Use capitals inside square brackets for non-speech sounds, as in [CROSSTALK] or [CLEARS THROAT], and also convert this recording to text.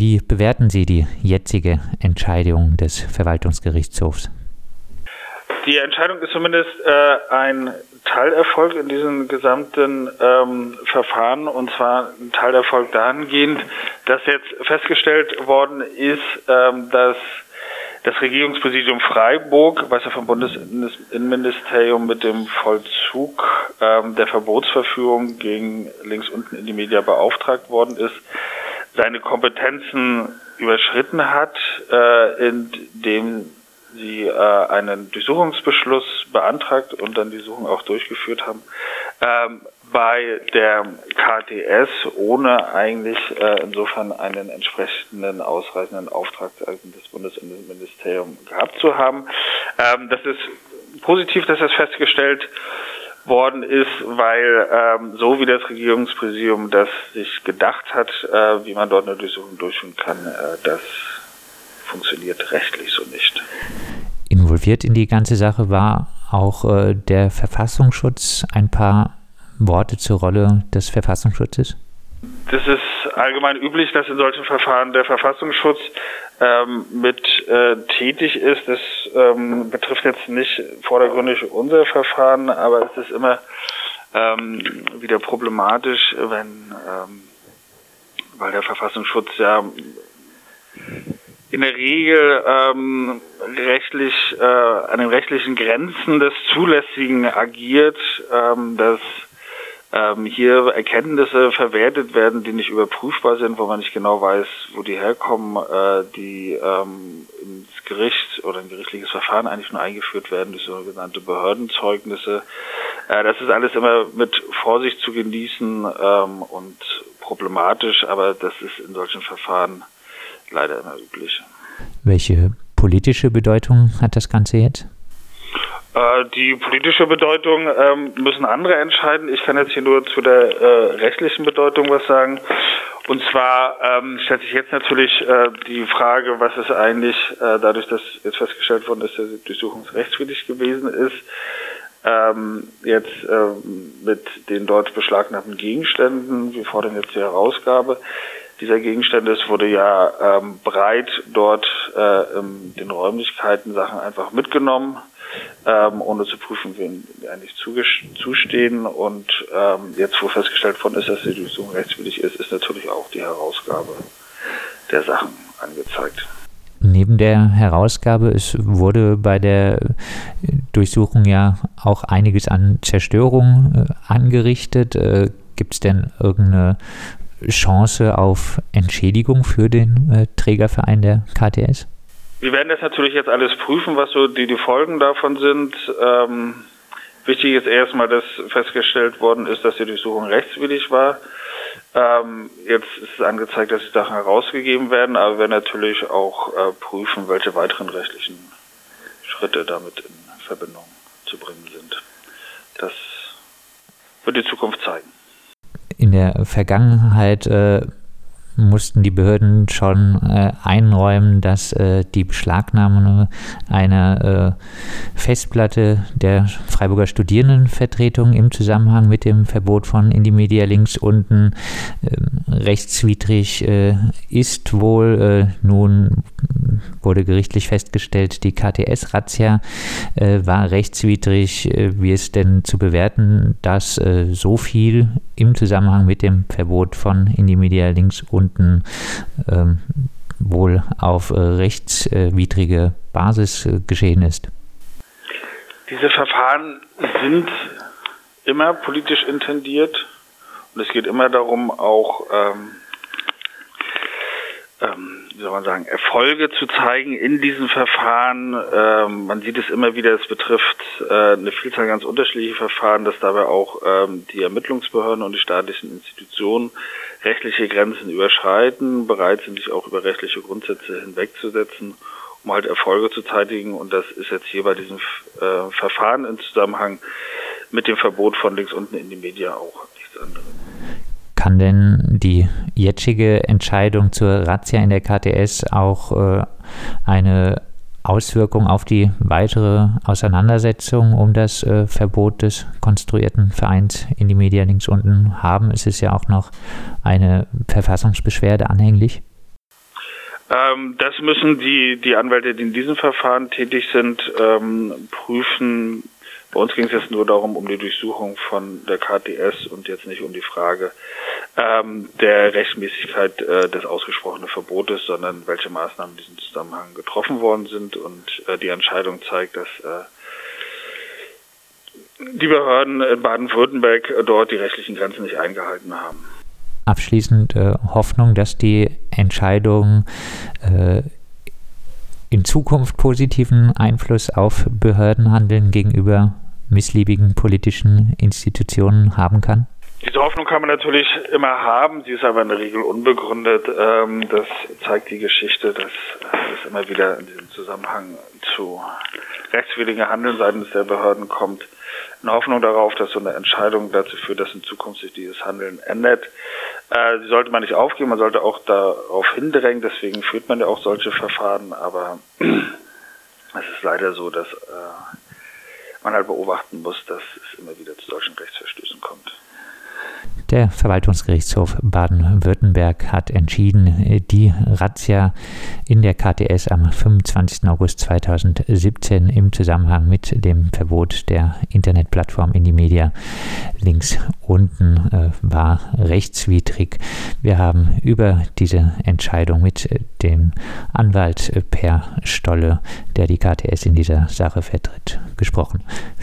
Wie bewerten Sie die jetzige Entscheidung des Verwaltungsgerichtshofs? Die Entscheidung ist zumindest äh, ein Teilerfolg in diesem gesamten ähm, Verfahren und zwar ein Teilerfolg dahingehend, dass jetzt festgestellt worden ist, ähm, dass das Regierungspräsidium Freiburg, was ja vom Bundesinnenministerium mit dem Vollzug ähm, der Verbotsverführung gegen links unten in die Media beauftragt worden ist, seine Kompetenzen überschritten hat, äh, indem sie äh, einen Durchsuchungsbeschluss beantragt und dann die Suchung auch durchgeführt haben. Ähm, bei der KTS, ohne eigentlich äh, insofern einen entsprechenden ausreichenden Auftrag des Bundesinnenministeriums gehabt zu haben. Ähm, das ist positiv, dass das festgestellt worden ist, weil ähm, so wie das Regierungspräsidium das sich gedacht hat, äh, wie man dort eine Durchsuchung durchführen kann, äh, das funktioniert rechtlich so nicht. Involviert in die ganze Sache war auch äh, der Verfassungsschutz. Ein paar Worte zur Rolle des Verfassungsschutzes? Das ist allgemein üblich, dass in solchen Verfahren der Verfassungsschutz ähm, mit äh, tätig ist. Das ähm, betrifft jetzt nicht vordergründig unser Verfahren, aber es ist immer ähm, wieder problematisch, wenn, ähm, weil der Verfassungsschutz ja in der Regel ähm, rechtlich äh, an den rechtlichen Grenzen des Zulässigen agiert, ähm, dass ähm, hier Erkenntnisse verwertet werden, die nicht überprüfbar sind, wo man nicht genau weiß, wo die herkommen, äh, die ähm, ins Gericht oder ein gerichtliches Verfahren eigentlich nur eingeführt werden durch sogenannte Behördenzeugnisse. Äh, das ist alles immer mit Vorsicht zu genießen ähm, und problematisch, aber das ist in solchen Verfahren leider immer üblich. Welche politische Bedeutung hat das Ganze jetzt? Äh, die politische Bedeutung ähm, müssen andere entscheiden. Ich kann jetzt hier nur zu der äh, rechtlichen Bedeutung was sagen. Und zwar ähm, stellt sich jetzt natürlich äh, die Frage, was ist eigentlich, äh, dadurch, dass jetzt festgestellt worden ist, dass die Durchsuchung rechtswidrig gewesen ist, ähm, jetzt ähm, mit den dort beschlagnahmten Gegenständen, wir fordern jetzt die Herausgabe dieser Gegenstände. Es wurde ja ähm, breit dort äh, in den Räumlichkeiten Sachen einfach mitgenommen ähm, ohne zu prüfen, wen eigentlich zustehen. Und ähm, jetzt, wo festgestellt worden ist, dass die Durchsuchung rechtswidrig ist, ist natürlich auch die Herausgabe der Sachen angezeigt. Neben der Herausgabe, es wurde bei der Durchsuchung ja auch einiges an Zerstörung äh, angerichtet. Äh, Gibt es denn irgendeine Chance auf Entschädigung für den äh, Trägerverein der KTS? Wir werden das natürlich jetzt alles prüfen, was so die, die Folgen davon sind. Ähm, wichtig ist erstmal, dass festgestellt worden ist, dass die Durchsuchung rechtswidrig war. Ähm, jetzt ist es angezeigt, dass die Sachen herausgegeben werden, aber wir werden natürlich auch äh, prüfen, welche weiteren rechtlichen Schritte damit in Verbindung zu bringen sind. Das wird die Zukunft zeigen. In der Vergangenheit äh, mussten die Behörden schon äh, einräumen, dass äh, die Beschlagnahme einer äh, Festplatte der Freiburger Studierendenvertretung im Zusammenhang mit dem Verbot von Indie Media links unten ähm, rechtswidrig äh, ist wohl. Äh, nun wurde gerichtlich festgestellt, die KTS-Razzia äh, war rechtswidrig. wie ist denn zu bewerten, dass so viel im Zusammenhang mit dem Verbot von Indie Media links unten ähm, wohl auf äh, rechtswidrige Basis äh, geschehen ist? Diese Verfahren sind immer politisch intendiert und es geht immer darum, auch ähm, ähm, wie soll man sagen, Erfolge zu zeigen in diesen Verfahren. Ähm, man sieht es immer wieder, es betrifft äh, eine Vielzahl ganz unterschiedlicher Verfahren, dass dabei auch ähm, die Ermittlungsbehörden und die staatlichen Institutionen rechtliche Grenzen überschreiten, bereit sind, sich auch über rechtliche Grundsätze hinwegzusetzen, um halt Erfolge zu zeitigen. Und das ist jetzt hier bei diesem äh, Verfahren im Zusammenhang mit dem Verbot von links unten in die Media auch nichts anderes. Kann denn die jetzige Entscheidung zur Razzia in der KTS auch äh, eine Auswirkung auf die weitere Auseinandersetzung um das äh, Verbot des konstruierten Vereins in die Media links unten haben. Es ist ja auch noch eine Verfassungsbeschwerde anhänglich. Ähm, das müssen die, die Anwälte, die in diesem Verfahren tätig sind, ähm, prüfen. Bei uns ging es jetzt nur darum, um die Durchsuchung von der KTS und jetzt nicht um die Frage ähm, der Rechtmäßigkeit äh, des ausgesprochenen Verbotes, sondern welche Maßnahmen in diesem Zusammenhang getroffen worden sind. Und äh, die Entscheidung zeigt, dass äh, die Behörden in Baden-Württemberg dort die rechtlichen Grenzen nicht eingehalten haben abschließend äh, Hoffnung, dass die Entscheidung äh, in Zukunft positiven Einfluss auf Behördenhandeln gegenüber missliebigen politischen Institutionen haben kann? Diese Hoffnung kann man natürlich immer haben, sie ist aber in der Regel unbegründet. Ähm, das zeigt die Geschichte, dass es immer wieder in diesem Zusammenhang zu rechtswidrigen Handeln seitens der Behörden kommt in Hoffnung darauf, dass so eine Entscheidung dazu führt, dass in Zukunft sich dieses Handeln ändert. Äh, die sollte man nicht aufgeben, man sollte auch darauf hindrängen, deswegen führt man ja auch solche Verfahren, aber [CLEARS THROAT] es ist leider so, dass äh, man halt beobachten muss, dass es immer wieder zu solchen Rechtsverstößen kommt. Der Verwaltungsgerichtshof Baden-Württemberg hat entschieden, die Razzia in der KTS am 25. August 2017 im Zusammenhang mit dem Verbot der Internetplattform Indie links unten äh, war rechtswidrig. Wir haben über diese Entscheidung mit dem Anwalt Per Stolle, der die KTS in dieser Sache vertritt, gesprochen.